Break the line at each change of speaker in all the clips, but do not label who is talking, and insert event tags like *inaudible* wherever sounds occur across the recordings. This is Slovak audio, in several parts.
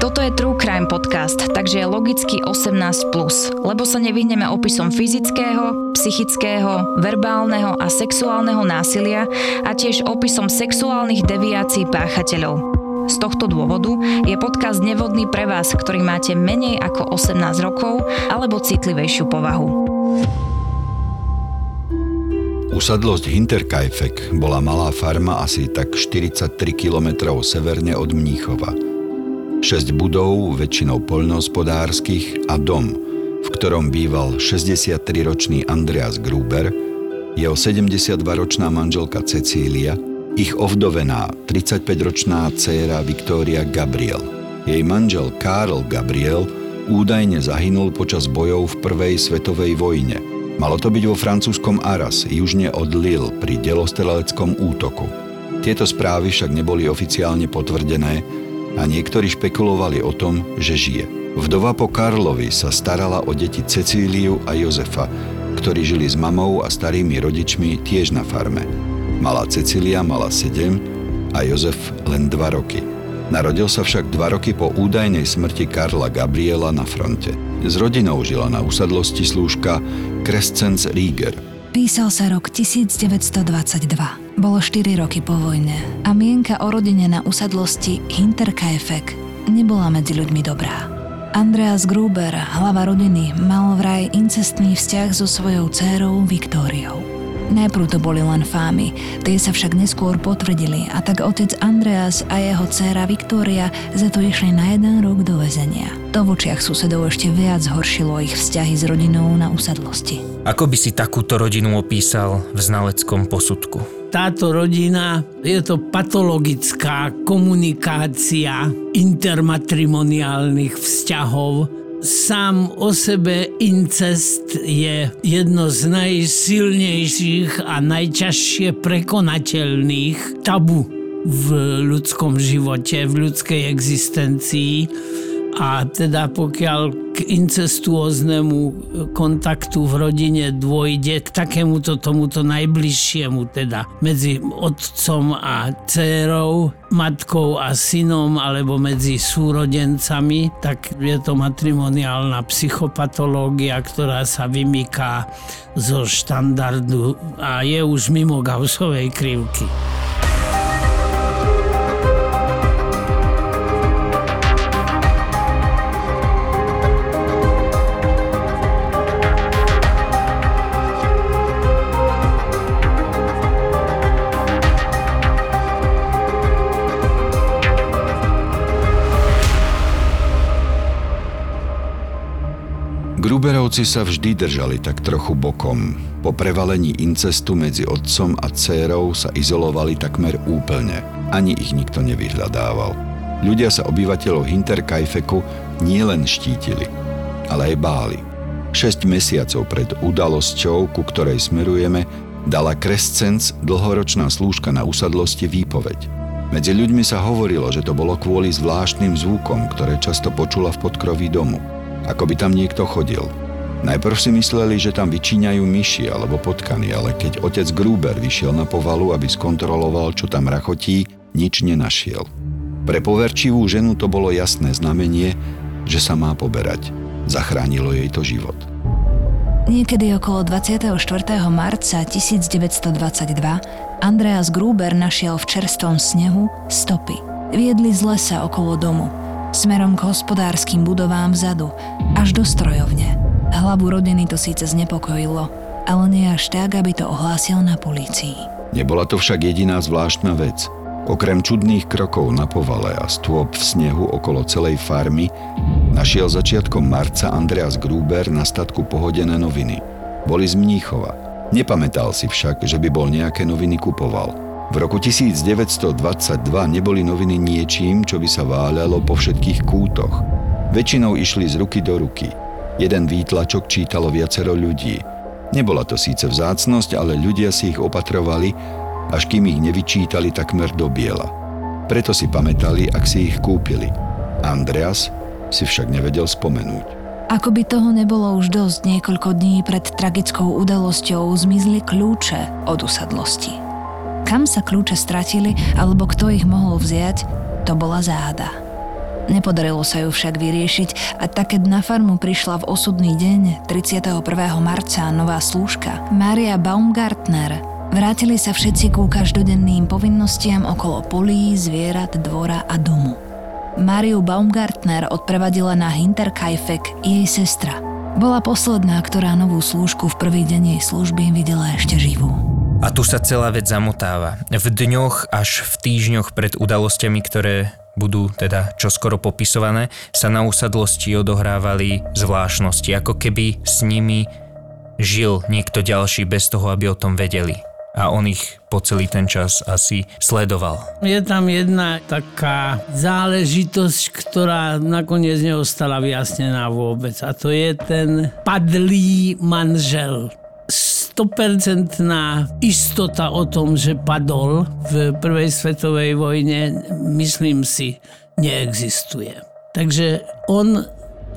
toto je True Crime podcast, takže je logicky 18+, lebo sa nevyhneme opisom fyzického, psychického, verbálneho a sexuálneho násilia a tiež opisom sexuálnych deviácií páchateľov. Z tohto dôvodu je podcast nevhodný pre vás, ktorý máte menej ako 18 rokov alebo citlivejšiu povahu.
Usadlosť Hinterkaifeck bola malá farma asi tak 43 km severne od Mníchova – 6 budov, väčšinou poľnohospodárskych a dom, v ktorom býval 63-ročný Andreas Gruber, jeho 72-ročná manželka Cecília, ich ovdovená 35-ročná dcéra Viktória Gabriel. Jej manžel Karl Gabriel údajne zahynul počas bojov v Prvej svetovej vojne. Malo to byť vo francúzskom Arras, južne od Lille, pri delostreleckom útoku. Tieto správy však neboli oficiálne potvrdené a niektorí špekulovali o tom, že žije. Vdova po Karlovi sa starala o deti Cecíliu a Jozefa, ktorí žili s mamou a starými rodičmi tiež na farme. Malá Cecília mala 7 a Jozef len 2 roky. Narodil sa však 2 roky po údajnej smrti Karla Gabriela na fronte. S rodinou žila na usadlosti slúžka Crescens Rieger.
Písal sa rok 1922. Bolo 4 roky po vojne a mienka o rodine na usadlosti Hinterkaifeck nebola medzi ľuďmi dobrá. Andreas Gruber, hlava rodiny, mal vraj incestný vzťah so svojou dcérou Viktóriou. Najprv to boli len fámy, tie sa však neskôr potvrdili a tak otec Andreas a jeho dcéra Viktória za to išli na jeden rok do väzenia. To v očiach susedov ešte viac zhoršilo ich vzťahy s rodinou na usadlosti.
Ako by si takúto rodinu opísal v znaleckom posudku?
Táto rodina, je to patologická komunikácia intermatrimoniálnych vzťahov. Sám o sebe incest je jedno z najsilnejších a najťažšie prekonateľných tabu v ľudskom živote, v ľudskej existencii a teda pokiaľ k incestuóznemu kontaktu v rodine dôjde k takémuto tomuto najbližšiemu, teda medzi otcom a dcérou, matkou a synom alebo medzi súrodencami, tak je to matrimoniálna psychopatológia, ktorá sa vymýka zo štandardu a je už mimo Gaussovej krivky.
Gruberovci sa vždy držali tak trochu bokom. Po prevalení incestu medzi otcom a dcérou sa izolovali takmer úplne. Ani ich nikto nevyhľadával. Ľudia sa obyvateľov Hinterkaifeku nielen štítili, ale aj báli. 6 mesiacov pred udalosťou, ku ktorej smerujeme, dala Krescenc dlhoročná slúžka na usadlosti výpoveď. Medzi ľuďmi sa hovorilo, že to bolo kvôli zvláštnym zvukom, ktoré často počula v podkroví domu – ako by tam niekto chodil. Najprv si mysleli, že tam vyčíňajú myši alebo potkany, ale keď otec Gruber vyšiel na povalu, aby skontroloval, čo tam rachotí, nič nenašiel. Pre poverčivú ženu to bolo jasné znamenie, že sa má poberať. Zachránilo jej to život.
Niekedy okolo 24. marca 1922 Andreas Gruber našiel v čerstvom snehu stopy. Viedli z lesa okolo domu – smerom k hospodárskym budovám vzadu, až do strojovne. Hlavu rodiny to síce znepokojilo, ale nie až tak, aby to ohlásil na polícii.
Nebola to však jediná zvláštna vec. Okrem čudných krokov na povale a stôp v snehu okolo celej farmy, našiel začiatkom marca Andreas Gruber na statku pohodené noviny. Boli z Mníchova. Nepamätal si však, že by bol nejaké noviny kupoval – v roku 1922 neboli noviny niečím, čo by sa váľalo po všetkých kútoch. Väčšinou išli z ruky do ruky. Jeden výtlačok čítalo viacero ľudí. Nebola to síce vzácnosť, ale ľudia si ich opatrovali, až kým ich nevyčítali takmer do biela. Preto si pamätali, ak si ich kúpili. Andreas si však nevedel spomenúť.
Ako by toho nebolo už dosť, niekoľko dní pred tragickou udalosťou zmizli kľúče od usadlosti. Kam sa kľúče stratili alebo kto ich mohol vziať, to bola záhada. Nepodarilo sa ju však vyriešiť a tak keď na farmu prišla v osudný deň 31. marca nová slúžka Maria Baumgartner, vrátili sa všetci ku každodenným povinnostiam okolo polí, zvierat, dvora a domu. Mariu Baumgartner odprevadila na Hinterkaifeck jej sestra. Bola posledná, ktorá novú slúžku v prvý deň jej služby videla ešte živú.
A tu sa celá vec zamotáva. V dňoch až v týždňoch pred udalosťami, ktoré budú teda čoskoro popisované, sa na usadlosti odohrávali zvláštnosti, ako keby s nimi žil niekto ďalší bez toho, aby o tom vedeli. A on ich po celý ten čas asi sledoval.
Je tam jedna taká záležitosť, ktorá nakoniec neostala vyjasnená vôbec. A to je ten padlý manžel. 100% istota o tom, že padol v prvej svetovej vojne, myslím si, neexistuje. Takže on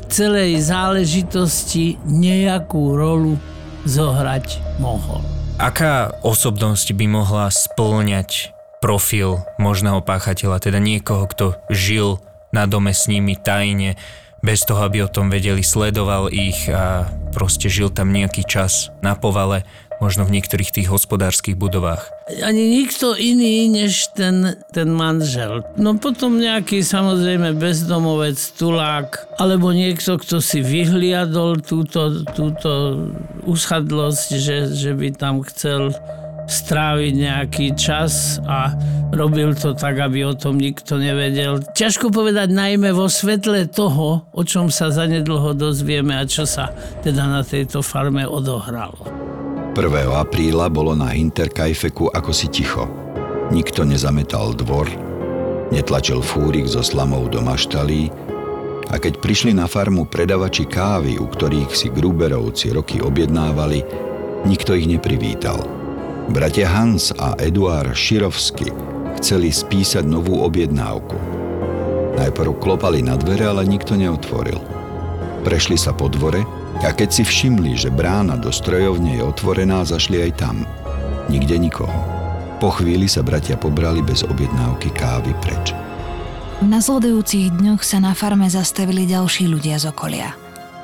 celej záležitosti nejakú rolu zohrať mohol.
Aká osobnosť by mohla splňať profil možného páchateľa, teda niekoho, kto žil na dome s nimi tajne, bez toho, aby o tom vedeli, sledoval ich a proste žil tam nejaký čas na povale, možno v niektorých tých hospodárskych budovách.
Ani nikto iný než ten, ten manžel. No potom nejaký samozrejme bezdomovec, tulák, alebo niekto, kto si vyhliadol túto, túto uschadlosť, že, že by tam chcel stráviť nejaký čas a robil to tak, aby o tom nikto nevedel. Ťažko povedať najmä vo svetle toho, o čom sa zanedlho dozvieme a čo sa teda na tejto farme odohralo.
1. apríla bolo na Hinterkaifeku ako si ticho. Nikto nezametal dvor, netlačil fúrik zo slamov do maštalí a keď prišli na farmu predavači kávy, u ktorých si Gruberovci roky objednávali, nikto ich neprivítal – Bratia Hans a Eduard Širovsky chceli spísať novú objednávku. Najprv klopali na dvere, ale nikto neotvoril. Prešli sa po dvore a keď si všimli, že brána do strojovne je otvorená, zašli aj tam. Nikde nikoho. Po chvíli sa bratia pobrali bez objednávky kávy preč.
V nasledujúcich dňoch sa na farme zastavili ďalší ľudia z okolia.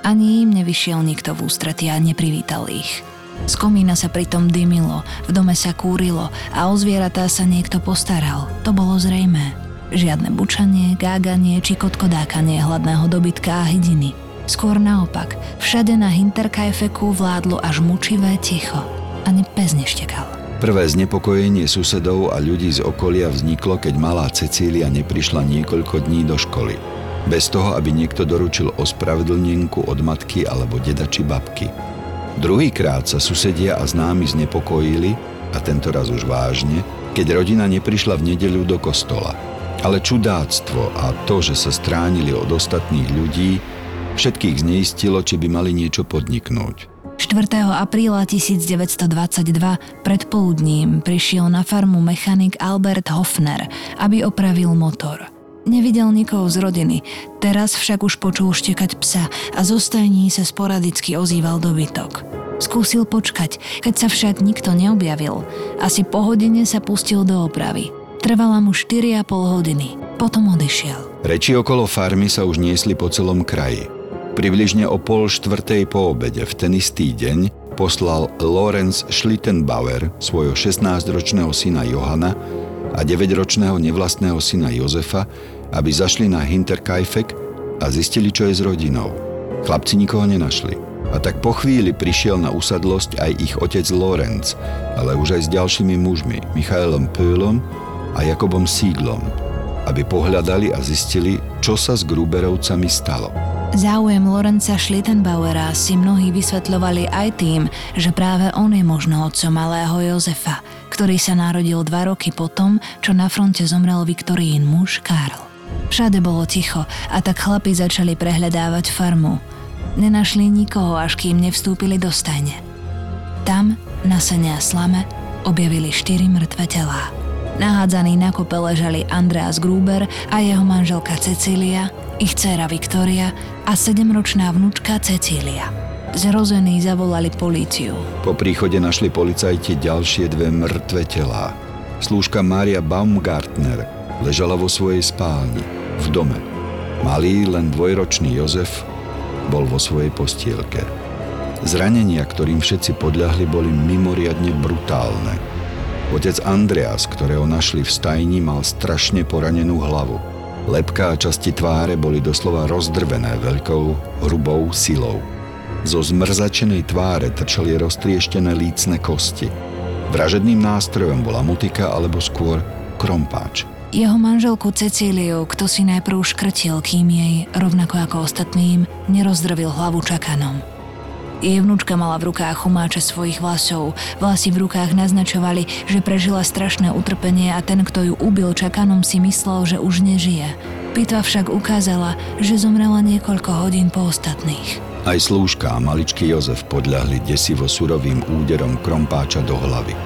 Ani im nevyšiel nikto v ústretí a neprivítal ich. Z komína sa pritom dymilo, v dome sa kúrilo a o zvieratá sa niekto postaral. To bolo zrejmé. Žiadne bučanie, gáganie či kotkodákanie hladného dobytka a hydiny. Skôr naopak, všade na Hinterkaifeku vládlo až mučivé ticho. Ani pes neštekal.
Prvé znepokojenie susedov a ľudí z okolia vzniklo, keď malá Cecília neprišla niekoľko dní do školy. Bez toho, aby niekto doručil ospravedlnenku od matky alebo deda či babky. Druhýkrát sa susedia a známi znepokojili, a tento raz už vážne, keď rodina neprišla v nedeľu do kostola. Ale čudáctvo a to, že sa stránili od ostatných ľudí, všetkých zneistilo, či by mali niečo podniknúť.
4. apríla 1922 predpoludním prišiel na farmu mechanik Albert Hofner, aby opravil motor. Nevidel nikoho z rodiny, teraz však už počul štekať psa a zo stajní sa sporadicky ozýval dobytok. Skúsil počkať, keď sa však nikto neobjavil. Asi po hodine sa pustil do opravy. Trvala mu 4,5 hodiny. Potom odišiel.
Reči okolo farmy sa už niesli po celom kraji. Približne o pol štvrtej po obede v ten istý deň poslal Lorenz Schlittenbauer svojho 16-ročného syna Johana a 9-ročného nevlastného syna Jozefa, aby zašli na Hinterkaifek a zistili, čo je s rodinou. Chlapci nikoho nenašli. A tak po chvíli prišiel na usadlosť aj ich otec Lorenz, ale už aj s ďalšími mužmi, Michaelom Pöhlom a Jakobom Síglom, aby pohľadali a zistili, čo sa s Gruberovcami stalo.
Záujem Lorenza Schlittenbauera si mnohí vysvetľovali aj tým, že práve on je možno otcom malého Jozefa, ktorý sa narodil dva roky potom, čo na fronte zomrel Viktorín muž Karl. Všade bolo ticho a tak chlapi začali prehľadávať farmu. Nenašli nikoho, až kým nevstúpili do stajne. Tam, na sene a slame, objavili štyri mŕtve telá. Nahádzaní na kope ležali Andreas Gruber a jeho manželka Cecília, ich dcéra Viktória a sedemročná vnúčka Cecília. Zrození zavolali políciu.
Po príchode našli policajti ďalšie dve mŕtve telá. Slúžka Mária Baumgartner ležala vo svojej spálni, v dome. Malý, len dvojročný Jozef bol vo svojej postielke. Zranenia, ktorým všetci podľahli, boli mimoriadne brutálne. Otec Andreas, ktorého našli v stajni, mal strašne poranenú hlavu. Lepka a časti tváre boli doslova rozdrvené veľkou, hrubou silou. Zo zmrzačenej tváre trčali roztrieštené lícne kosti. Vražedným nástrojom bola mutika alebo skôr krompáč.
Jeho manželku Cecíliu, kto si najprv škrtil, kým jej, rovnako ako ostatným, nerozdrvil hlavu čakanom. Jej vnúčka mala v rukách chumáče svojich vlasov. Vlasy v rukách naznačovali, že prežila strašné utrpenie a ten, kto ju ubil čakanom, si myslel, že už nežije. Pitva však ukázala, že zomrela niekoľko hodín po ostatných.
Aj slúžka a maličký Jozef podľahli desivo surovým úderom krompáča do hlavy.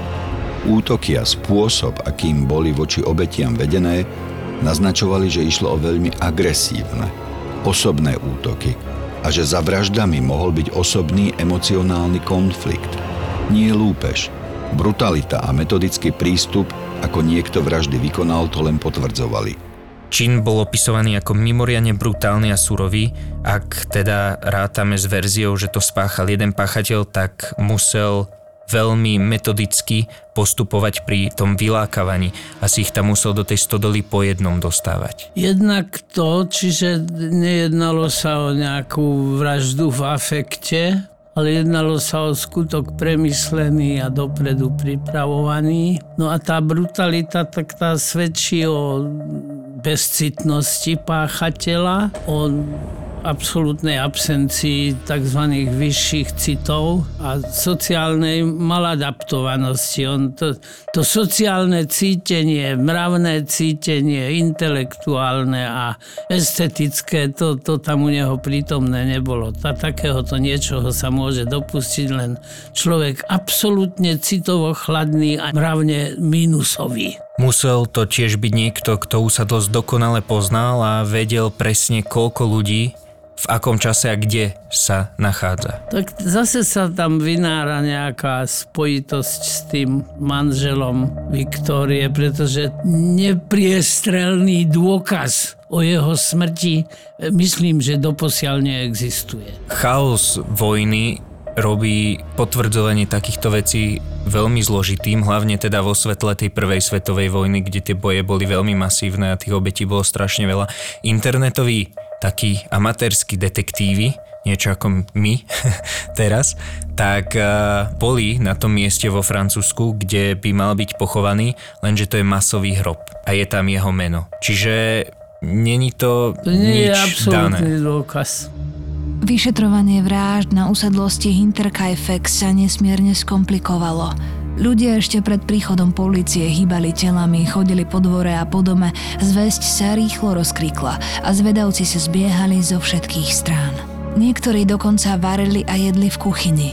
Útoky a spôsob, akým boli voči obetiam vedené, naznačovali, že išlo o veľmi agresívne, osobné útoky, a že za vraždami mohol byť osobný emocionálny konflikt. Nie lúpež. Brutalita a metodický prístup, ako niekto vraždy vykonal, to len potvrdzovali.
Čin bol opisovaný ako mimoriadne brutálny a surový. Ak teda rátame s verziou, že to spáchal jeden páchateľ, tak musel veľmi metodicky postupovať pri tom vylákavaní. Asi ich tam musel do tej stodoly po jednom dostávať.
Jednak to, čiže nejednalo sa o nejakú vraždu v afekte, ale jednalo sa o skutok premyslený a dopredu pripravovaný. No a tá brutalita, tak tá svedčí o bezcitnosti páchateľa, o absolútnej absencii tzv. vyšších citov a sociálnej maladaptovanosti. On to, to sociálne cítenie, mravné cítenie, intelektuálne a estetické, to, to tam u neho prítomné nebolo. Ta, takéhoto niečoho sa môže dopustiť len človek absolútne citovo chladný a mravne minusový.
Musel to tiež byť niekto, kto sa dosť dokonale poznal a vedel presne, koľko ľudí v akom čase a kde sa nachádza.
Tak zase sa tam vynára nejaká spojitosť s tým manželom Viktórie, pretože nepriestrelný dôkaz o jeho smrti myslím, že doposiaľ neexistuje.
Chaos vojny robí potvrdzovanie takýchto vecí veľmi zložitým, hlavne teda vo svetle tej prvej svetovej vojny, kde tie boje boli veľmi masívne a tých obetí bolo strašne veľa. Internetový takí amatérski detektívy, niečo ako my *laughs* teraz, tak uh, boli na tom mieste vo Francúzsku, kde by mal byť pochovaný, lenže to je masový hrob a je tam jeho meno. Čiže není to,
to nie
nič
je
dané.
dôkaz.
Vyšetrovanie vražd na usadlosti Hinterkaifex sa nesmierne skomplikovalo. Ľudia ešte pred príchodom policie hýbali telami, chodili po dvore a po dome, zväzť sa rýchlo rozkríkla a zvedavci sa zbiehali zo všetkých strán. Niektorí dokonca varili a jedli v kuchyni.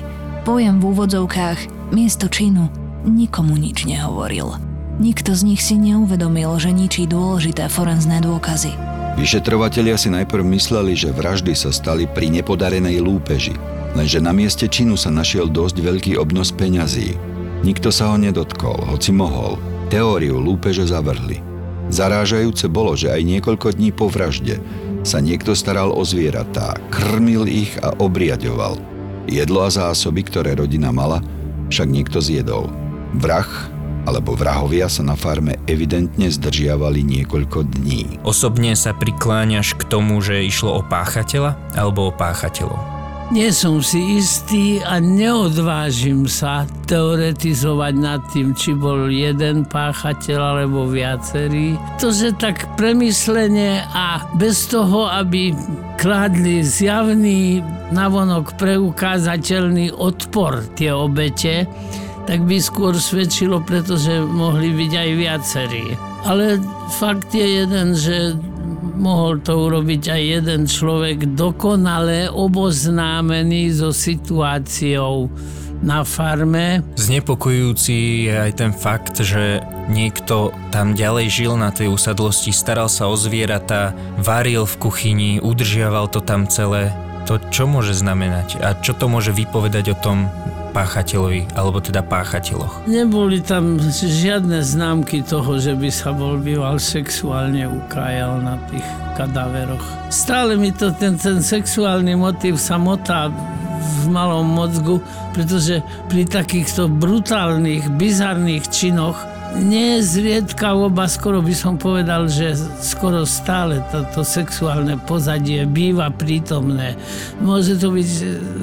Pojem v úvodzovkách miesto činu nikomu nič nehovoril. Nikto z nich si neuvedomil, že ničí dôležité forenzné dôkazy.
Vyšetrovatelia si najprv mysleli, že vraždy sa stali pri nepodarenej lúpeži, lenže na mieste činu sa našiel dosť veľký obnos peňazí. Nikto sa ho nedotkol, hoci mohol. Teóriu lúpeže zavrhli. Zarážajúce bolo, že aj niekoľko dní po vražde sa niekto staral o zvieratá, krmil ich a obriaďoval. Jedlo a zásoby, ktoré rodina mala, však niekto zjedol. Vrah alebo vrahovia sa na farme evidentne zdržiavali niekoľko dní.
Osobne sa prikláňaš k tomu, že išlo o páchateľa alebo o páchateľov?
Nie som si istý a neodvážim sa teoretizovať nad tým, či bol jeden páchateľ alebo viacerý. To, že tak premyslenie a bez toho, aby kladli zjavný navonok preukázateľný odpor tie obete, tak by skôr svedčilo, pretože mohli byť aj viacerí. Ale fakt je jeden, že mohol to urobiť aj jeden človek dokonale oboznámený so situáciou na farme.
Znepokojujúci je aj ten fakt, že niekto tam ďalej žil na tej usadlosti, staral sa o zvieratá, varil v kuchyni, udržiaval to tam celé. To čo môže znamenať? A čo to môže vypovedať o tom páchateľovi, alebo teda páchateľoch?
Neboli tam žiadne známky toho, že by sa bol býval sexuálne ukájal na tých kadaveroch. Stále mi to ten, ten sexuálny motív sa motá v malom mozgu, pretože pri takýchto brutálnych, bizarných činoch nezriedka oba, skoro by som povedal, že skoro stále toto sexuálne pozadie býva prítomné. Môže to byť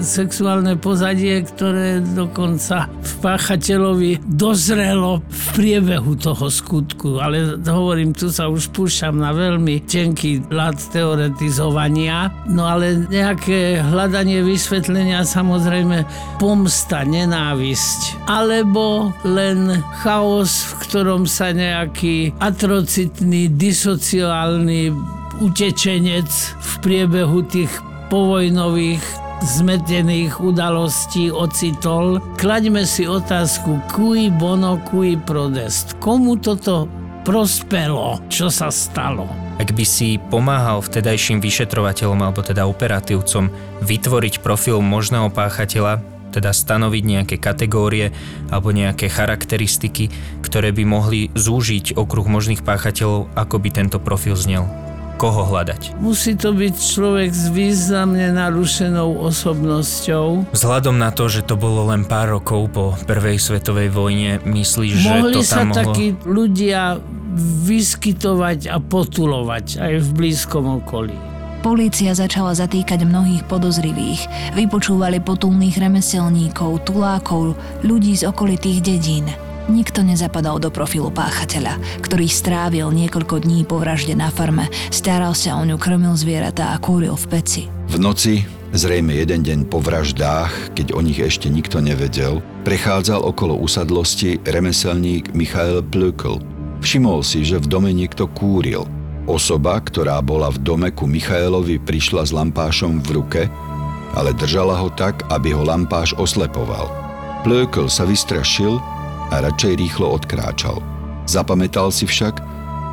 sexuálne pozadie, ktoré dokonca v páchateľovi dozrelo v priebehu toho skutku. Ale hovorím, tu sa už púšťam na veľmi tenký ľad teoretizovania, no ale nejaké hľadanie vysvetlenia samozrejme pomsta, nenávisť, alebo len chaos, v ktorom sa nejaký atrocitný, disociálny utečenec v priebehu tých povojnových zmetených udalostí ocitol. Klaďme si otázku, cui bono, cui prodest. Komu toto prospelo, čo sa stalo?
Ak by si pomáhal vtedajším vyšetrovateľom alebo teda operatívcom vytvoriť profil možného páchateľa, teda stanoviť nejaké kategórie alebo nejaké charakteristiky, ktoré by mohli zúžiť okruh možných páchateľov, ako by tento profil znel. Koho hľadať?
Musí to byť človek s významne narušenou osobnosťou.
Vzhľadom na to, že to bolo len pár rokov po prvej svetovej vojne, myslíš, že to
sa
tam mohlo...
takí ľudia vyskytovať a potulovať aj v blízkom okolí.
Polícia začala zatýkať mnohých podozrivých. Vypočúvali potulných remeselníkov, tulákov, ľudí z okolitých dedín. Nikto nezapadal do profilu páchateľa, ktorý strávil niekoľko dní po vražde na farme, staral sa o ňu, krmil zvieratá a kúril v peci.
V noci, zrejme jeden deň po vraždách, keď o nich ešte nikto nevedel, prechádzal okolo usadlosti remeselník Michael Plökl. Všimol si, že v dome niekto kúril – Osoba, ktorá bola v dome ku Michaelovi, prišla s lampášom v ruke, ale držala ho tak, aby ho lampáš oslepoval. Plökl sa vystrašil a radšej rýchlo odkráčal. Zapamätal si však,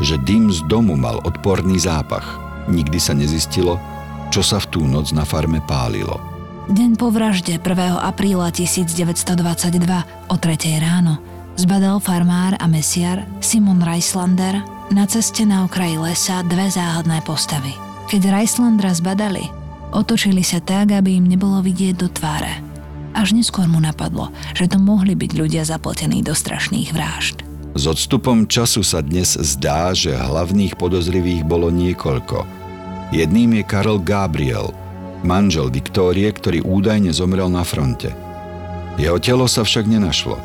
že dym z domu mal odporný zápach. Nikdy sa nezistilo, čo sa v tú noc na farme pálilo.
Deň po vražde 1. apríla 1922 o 3. ráno zbadal farmár a mesiar Simon Reislander na ceste na okraji lesa dve záhadné postavy. Keď Reislandra zbadali, otočili sa tak, aby im nebolo vidieť do tváre. Až neskôr mu napadlo, že to mohli byť ľudia zapletení do strašných vražd.
S odstupom času sa dnes zdá, že hlavných podozrivých bolo niekoľko. Jedným je Karl Gabriel, manžel Viktórie, ktorý údajne zomrel na fronte. Jeho telo sa však nenašlo.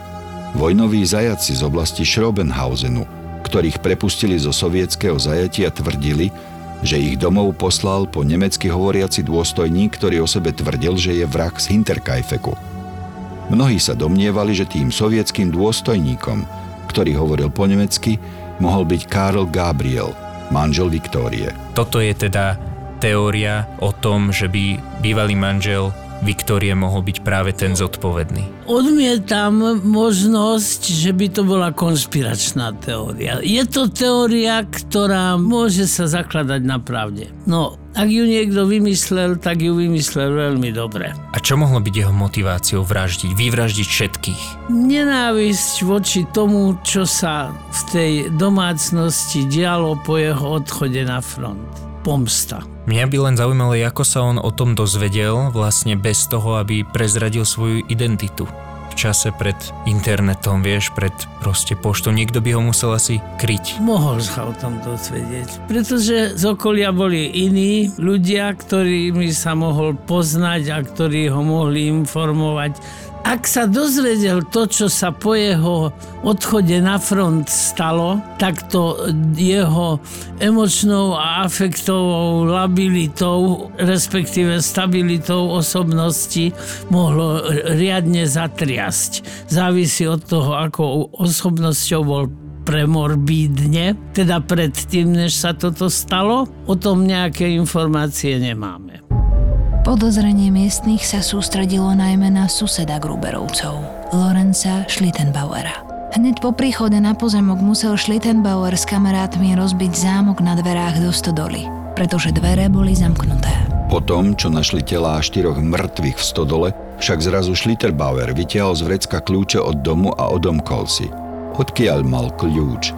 Vojnoví zajaci z oblasti Schrobenhausenu ktorých prepustili zo sovietského zajatia, tvrdili, že ich domov poslal po nemecky hovoriaci dôstojník, ktorý o sebe tvrdil, že je vrah z Hinterkaifeku. Mnohí sa domnievali, že tým sovietským dôstojníkom, ktorý hovoril po nemecky, mohol byť Karl Gabriel, manžel Viktórie.
Toto je teda teória o tom, že by bývalý manžel Viktórie mohol byť práve ten zodpovedný.
Odmietam možnosť, že by to bola konšpiračná teória. Je to teória, ktorá môže sa zakladať na pravde. No, ak ju niekto vymyslel, tak ju vymyslel veľmi dobre.
A čo mohlo byť jeho motiváciou vraždiť, vyvraždiť všetkých?
Nenávisť voči tomu, čo sa v tej domácnosti dialo po jeho odchode na front. Pomsta.
Mňa by len zaujímalo, ako sa on o tom dozvedel, vlastne bez toho, aby prezradil svoju identitu. V čase pred internetom, vieš, pred proste poštou, niekto by ho musel asi kryť.
Mohol sa o tom dozvedieť, pretože z okolia boli iní ľudia, ktorými sa mohol poznať a ktorí ho mohli informovať ak sa dozvedel to, čo sa po jeho odchode na front stalo, tak to jeho emočnou a afektovou labilitou, respektíve stabilitou osobnosti mohlo riadne zatriasť. Závisí od toho, ako osobnosťou bol premorbídne, teda predtým, než sa toto stalo. O tom nejaké informácie nemáme.
Podozrenie miestnych sa sústredilo najmä na suseda Gruberovcov, Lorenza Schlittenbauera. Hneď po príchode na pozemok musel Schlittenbauer s kamarátmi rozbiť zámok na dverách do stodoly, pretože dvere boli zamknuté.
Po tom, čo našli telá štyroch mŕtvych v stodole, však zrazu Schlitterbauer vytiahol z vrecka kľúče od domu a odomkol si. Odkiaľ mal kľúč?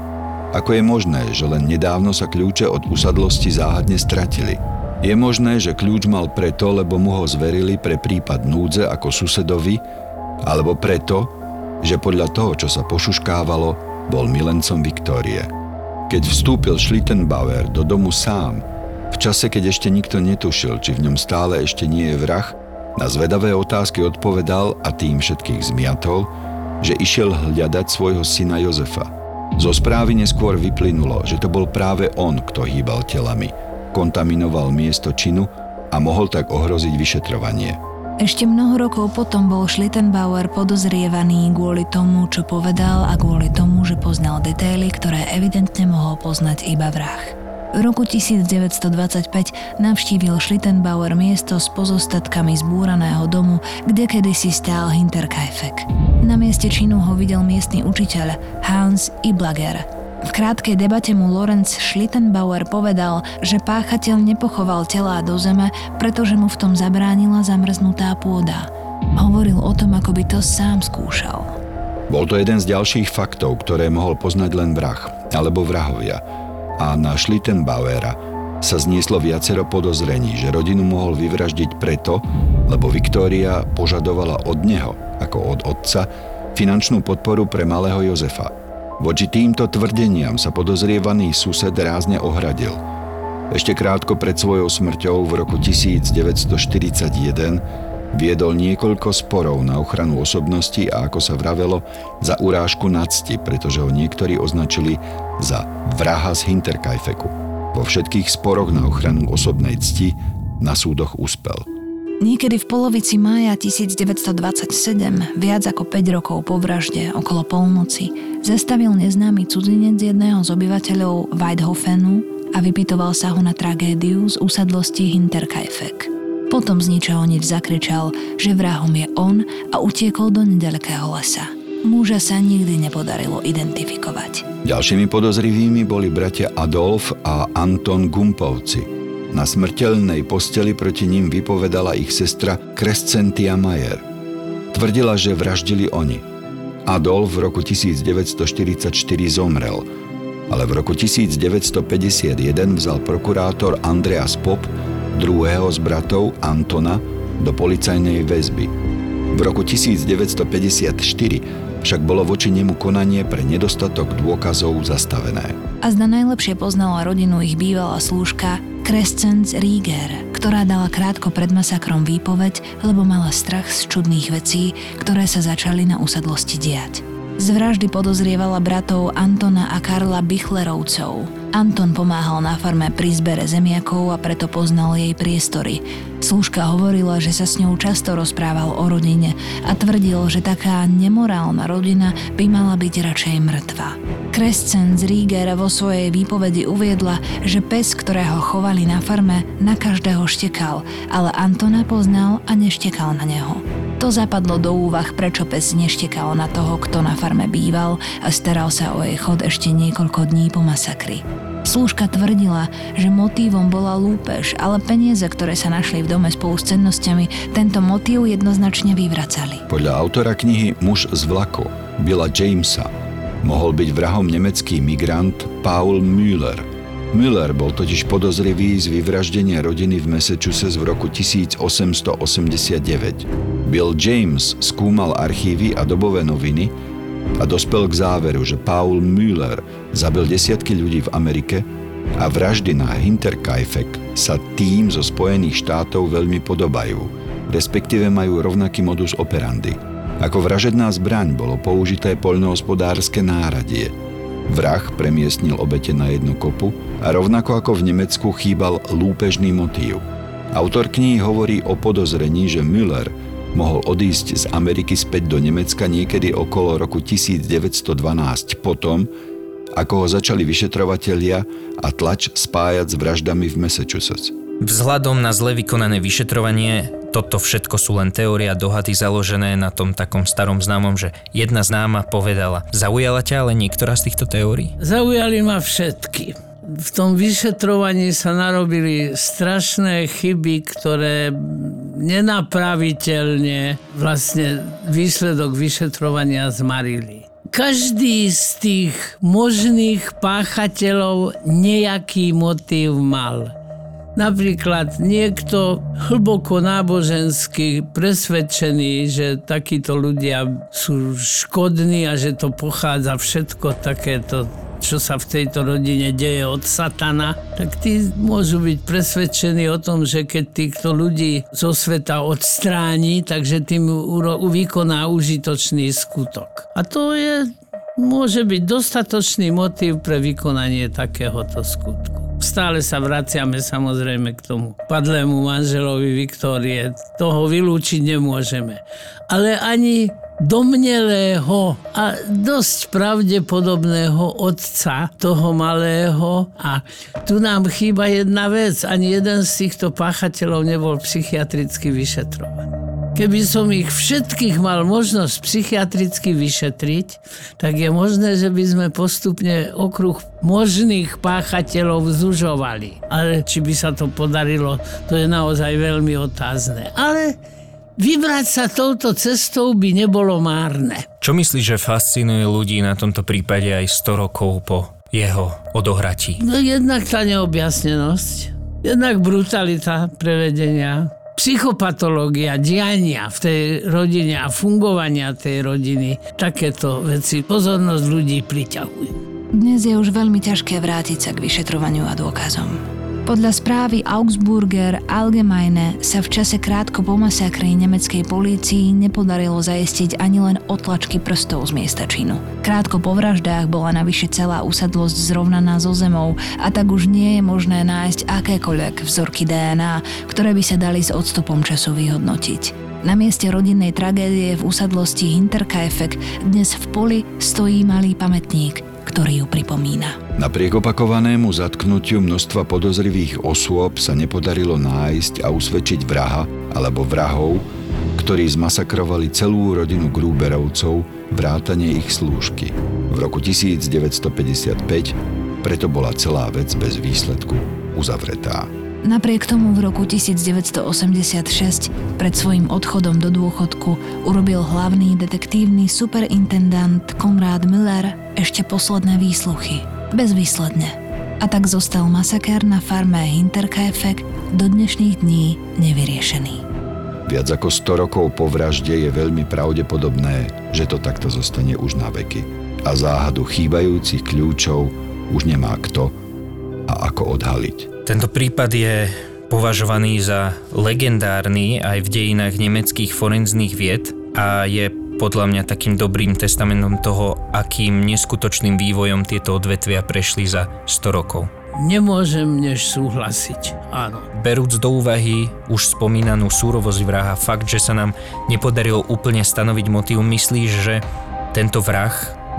Ako je možné, že len nedávno sa kľúče od usadlosti záhadne stratili? Je možné, že kľúč mal preto, lebo mu ho zverili pre prípad núdze ako susedovi, alebo preto, že podľa toho, čo sa pošuškávalo, bol milencom Viktórie. Keď vstúpil Schlittenbauer do domu sám, v čase, keď ešte nikto netušil, či v ňom stále ešte nie je vrah, na zvedavé otázky odpovedal a tým všetkých zmiatol, že išiel hľadať svojho syna Jozefa. Zo správy neskôr vyplynulo, že to bol práve on, kto hýbal telami – kontaminoval miesto činu a mohol tak ohroziť vyšetrovanie.
Ešte mnoho rokov potom bol Schlittenbauer podozrievaný kvôli tomu, čo povedal a kvôli tomu, že poznal detaily, ktoré evidentne mohol poznať iba vrah. V roku 1925 navštívil Schlittenbauer miesto s pozostatkami zbúraného domu, kde kedysi stál Hinterkaifeck. Na mieste činu ho videl miestny učiteľ Hans Iblager, v krátkej debate mu Lorenz Schlittenbauer povedal, že páchateľ nepochoval telá do zeme, pretože mu v tom zabránila zamrznutá pôda. Hovoril o tom, ako by to sám skúšal.
Bol to jeden z ďalších faktov, ktoré mohol poznať len vrah, alebo vrahovia. A na Schlittenbauera sa znieslo viacero podozrení, že rodinu mohol vyvraždiť preto, lebo Viktória požadovala od neho, ako od otca, finančnú podporu pre malého Jozefa. Voči týmto tvrdeniam sa podozrievaný sused rázne ohradil. Ešte krátko pred svojou smrťou v roku 1941 viedol niekoľko sporov na ochranu osobnosti a ako sa vravelo, za urážku nadsti, pretože ho niektorí označili za vraha z Hinterkaifeku. Vo všetkých sporoch na ochranu osobnej cti na súdoch uspel.
Niekedy v polovici mája 1927, viac ako 5 rokov po vražde, okolo polnoci, zastavil neznámy cudzinec jedného z obyvateľov Weidhofenu a vypitoval sa ho na tragédiu z úsadlosti Hinterkaifeck. Potom z ničoho nič zakričal, že vrahom je on a utiekol do nedalekého lesa. Muža sa nikdy nepodarilo identifikovať.
Ďalšími podozrivými boli bratia Adolf a Anton Gumpovci – na smrteľnej posteli proti ním vypovedala ich sestra Crescentia Mayer. Tvrdila, že vraždili oni. Adolf v roku 1944 zomrel, ale v roku 1951 vzal prokurátor Andreas Pop druhého z bratov Antona do policajnej väzby. V roku 1954 však bolo voči nemu konanie pre nedostatok dôkazov zastavené.
A zda najlepšie poznala rodinu ich bývalá slúžka Crescens Rieger, ktorá dala krátko pred masakrom výpoveď, lebo mala strach z čudných vecí, ktoré sa začali na usadlosti diať. Z vraždy podozrievala bratov Antona a Karla Bichlerovcov. Anton pomáhal na farme pri zbere zemiakov a preto poznal jej priestory. Slúžka hovorila, že sa s ňou často rozprával o rodine a tvrdil, že taká nemorálna rodina by mala byť radšej mŕtva. Krescen z Rieger vo svojej výpovedi uviedla, že pes, ktorého chovali na farme, na každého štekal, ale Antona poznal a neštekal na neho. To zapadlo do úvah, prečo pes neštekal na toho, kto na farme býval a staral sa o jej chod ešte niekoľko dní po masakri. Slúžka tvrdila, že motívom bola lúpež, ale peniaze, ktoré sa našli v dome spolu s cennosťami, tento motív jednoznačne vyvracali.
Podľa autora knihy Muž z vlaku, Billa Jamesa, Mohol byť vrahom nemecký migrant Paul Müller. Müller bol totiž podozrivý z vyvraždenia rodiny v Massachusetts v roku 1889. Bill James skúmal archívy a dobové noviny a dospel k záveru, že Paul Müller zabil desiatky ľudí v Amerike a vraždy na Hinterkaifeck sa tým zo Spojených štátov veľmi podobajú, respektíve majú rovnaký modus operandi – ako vražedná zbraň bolo použité poľnohospodárske náradie. Vrah premiestnil obete na jednu kopu a rovnako ako v Nemecku chýbal lúpežný motív. Autor knihy hovorí o podozrení, že Müller mohol odísť z Ameriky späť do Nemecka niekedy okolo roku 1912 potom, ako ho začali vyšetrovatelia a tlač spájať s vraždami v Massachusetts.
Vzhľadom na zle vykonané vyšetrovanie, toto všetko sú len teória dohady založené na tom takom starom známom, že jedna známa povedala. Zaujala ťa ale niektorá z týchto teórií?
Zaujali ma všetky. V tom vyšetrovaní sa narobili strašné chyby, ktoré nenapraviteľne vlastne výsledok vyšetrovania zmarili každý z tých možných páchateľov nejaký motív mal. Napríklad niekto hlboko nábožensky presvedčený, že takíto ľudia sú škodní a že to pochádza všetko takéto čo sa v tejto rodine deje od satana, tak tí môžu byť presvedčení o tom, že keď týchto ľudí zo sveta odstráni, takže tým vykoná užitočný skutok. A to je môže byť dostatočný motív pre vykonanie takéhoto skutku. Stále sa vraciame samozrejme k tomu padlému manželovi Viktórie. Toho vylúčiť nemôžeme. Ale ani domnelého a dosť pravdepodobného otca toho malého a tu nám chýba jedna vec. Ani jeden z týchto páchateľov nebol psychiatricky vyšetrovaný. Keby som ich všetkých mal možnosť psychiatricky vyšetriť, tak je možné, že by sme postupne okruh možných páchateľov zužovali. Ale či by sa to podarilo, to je naozaj veľmi otázne. Ale Vybrať sa touto cestou by nebolo márne.
Čo myslíš, že fascinuje ľudí na tomto prípade aj 100 rokov po jeho odohratí?
No jednak tá neobjasnenosť, jednak brutalita prevedenia, psychopatológia, diania v tej rodine a fungovania tej rodiny, takéto veci pozornosť ľudí priťahujú.
Dnes je už veľmi ťažké vrátiť sa k vyšetrovaniu a dôkazom. Podľa správy Augsburger Allgemeine sa v čase krátko po masakri nemeckej polícii nepodarilo zajistiť ani len otlačky prstov z miesta činu. Krátko po vraždách bola navyše celá usadlosť zrovnaná so zemou a tak už nie je možné nájsť akékoľvek vzorky DNA, ktoré by sa dali s odstupom času vyhodnotiť. Na mieste rodinnej tragédie v usadlosti Hinterkaifeck dnes v poli stojí malý pamätník, ktorý ju pripomína.
Napriek opakovanému zatknutiu množstva podozrivých osôb sa nepodarilo nájsť a usvedčiť vraha alebo vrahov, ktorí zmasakrovali celú rodinu Grúberovcov, vrátane ich slúžky. V roku 1955 preto bola celá vec bez výsledku uzavretá.
Napriek tomu v roku 1986 pred svojim odchodom do dôchodku urobil hlavný detektívny superintendant Konrad Müller ešte posledné výsluchy. Bezvýsledne. A tak zostal masakér na farme Hinterkaifeck do dnešných dní nevyriešený.
Viac ako 100 rokov po vražde je veľmi pravdepodobné, že to takto zostane už na veky. A záhadu chýbajúcich kľúčov už nemá kto a ako odhaliť.
Tento prípad je považovaný za legendárny aj v dejinách nemeckých forenzných vied a je podľa mňa takým dobrým testamentom toho, akým neskutočným vývojom tieto odvetvia prešli za 100 rokov.
Nemôžem než súhlasiť, áno.
Berúc do úvahy už spomínanú súrovosť vraha, fakt, že sa nám nepodarilo úplne stanoviť motív, myslíš, že tento vrah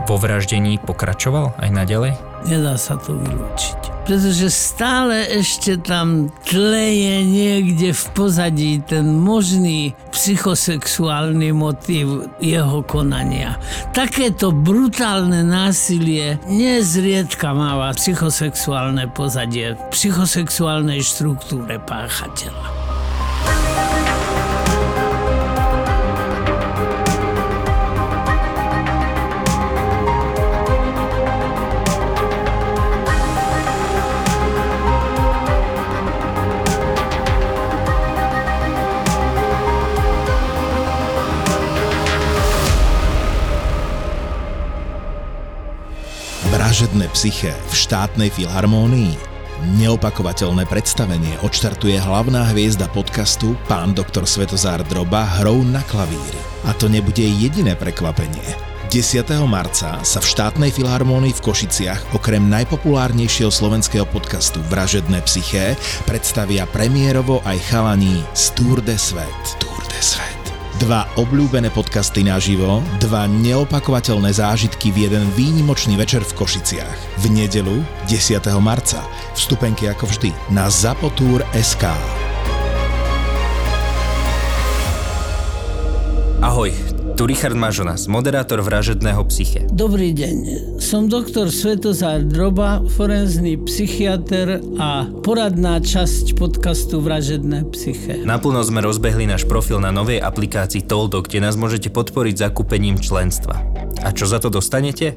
vo vraždení pokračoval aj naďalej?
Nedá sa to vylúčiť. Pretože stále ešte tam tleje niekde v pozadí ten možný psychosexuálny motív jeho konania. Takéto brutálne násilie nezriedka máva psychosexuálne pozadie psychosexuálnej štruktúre páchateľa.
Vražedné psyché v štátnej filharmónii? Neopakovateľné predstavenie odštartuje hlavná hviezda podcastu pán doktor Svetozár Droba hrou na klavíri. A to nebude jediné prekvapenie. 10. marca sa v štátnej filharmónii v Košiciach okrem najpopulárnejšieho slovenského podcastu Vražedné psyché predstavia premiérovo aj chalaní z Tour de Svet. Tour de Svet. Dva obľúbené podcasty naživo, dva neopakovateľné zážitky v jeden výnimočný večer v Košiciach. V nedelu 10. marca. Vstupenky ako vždy na Zapotur.sk.
Ahoj, tu Richard Mažonas, moderátor Vražedného psyche.
Dobrý deň, som doktor Svetozár Droba, forenzný psychiatr a poradná časť podcastu Vražedné psyche.
Naplno sme rozbehli náš profil na novej aplikácii Toldo, kde nás môžete podporiť zakúpením členstva. A čo za to dostanete?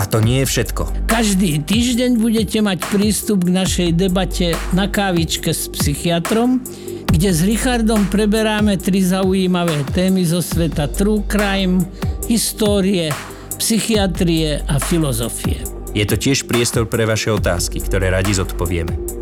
A to nie je všetko.
Každý týždeň budete mať prístup k našej debate na kávičke s psychiatrom, kde s Richardom preberáme tri zaujímavé témy zo sveta true crime, histórie, psychiatrie a filozofie.
Je to tiež priestor pre vaše otázky, ktoré radi zodpovieme.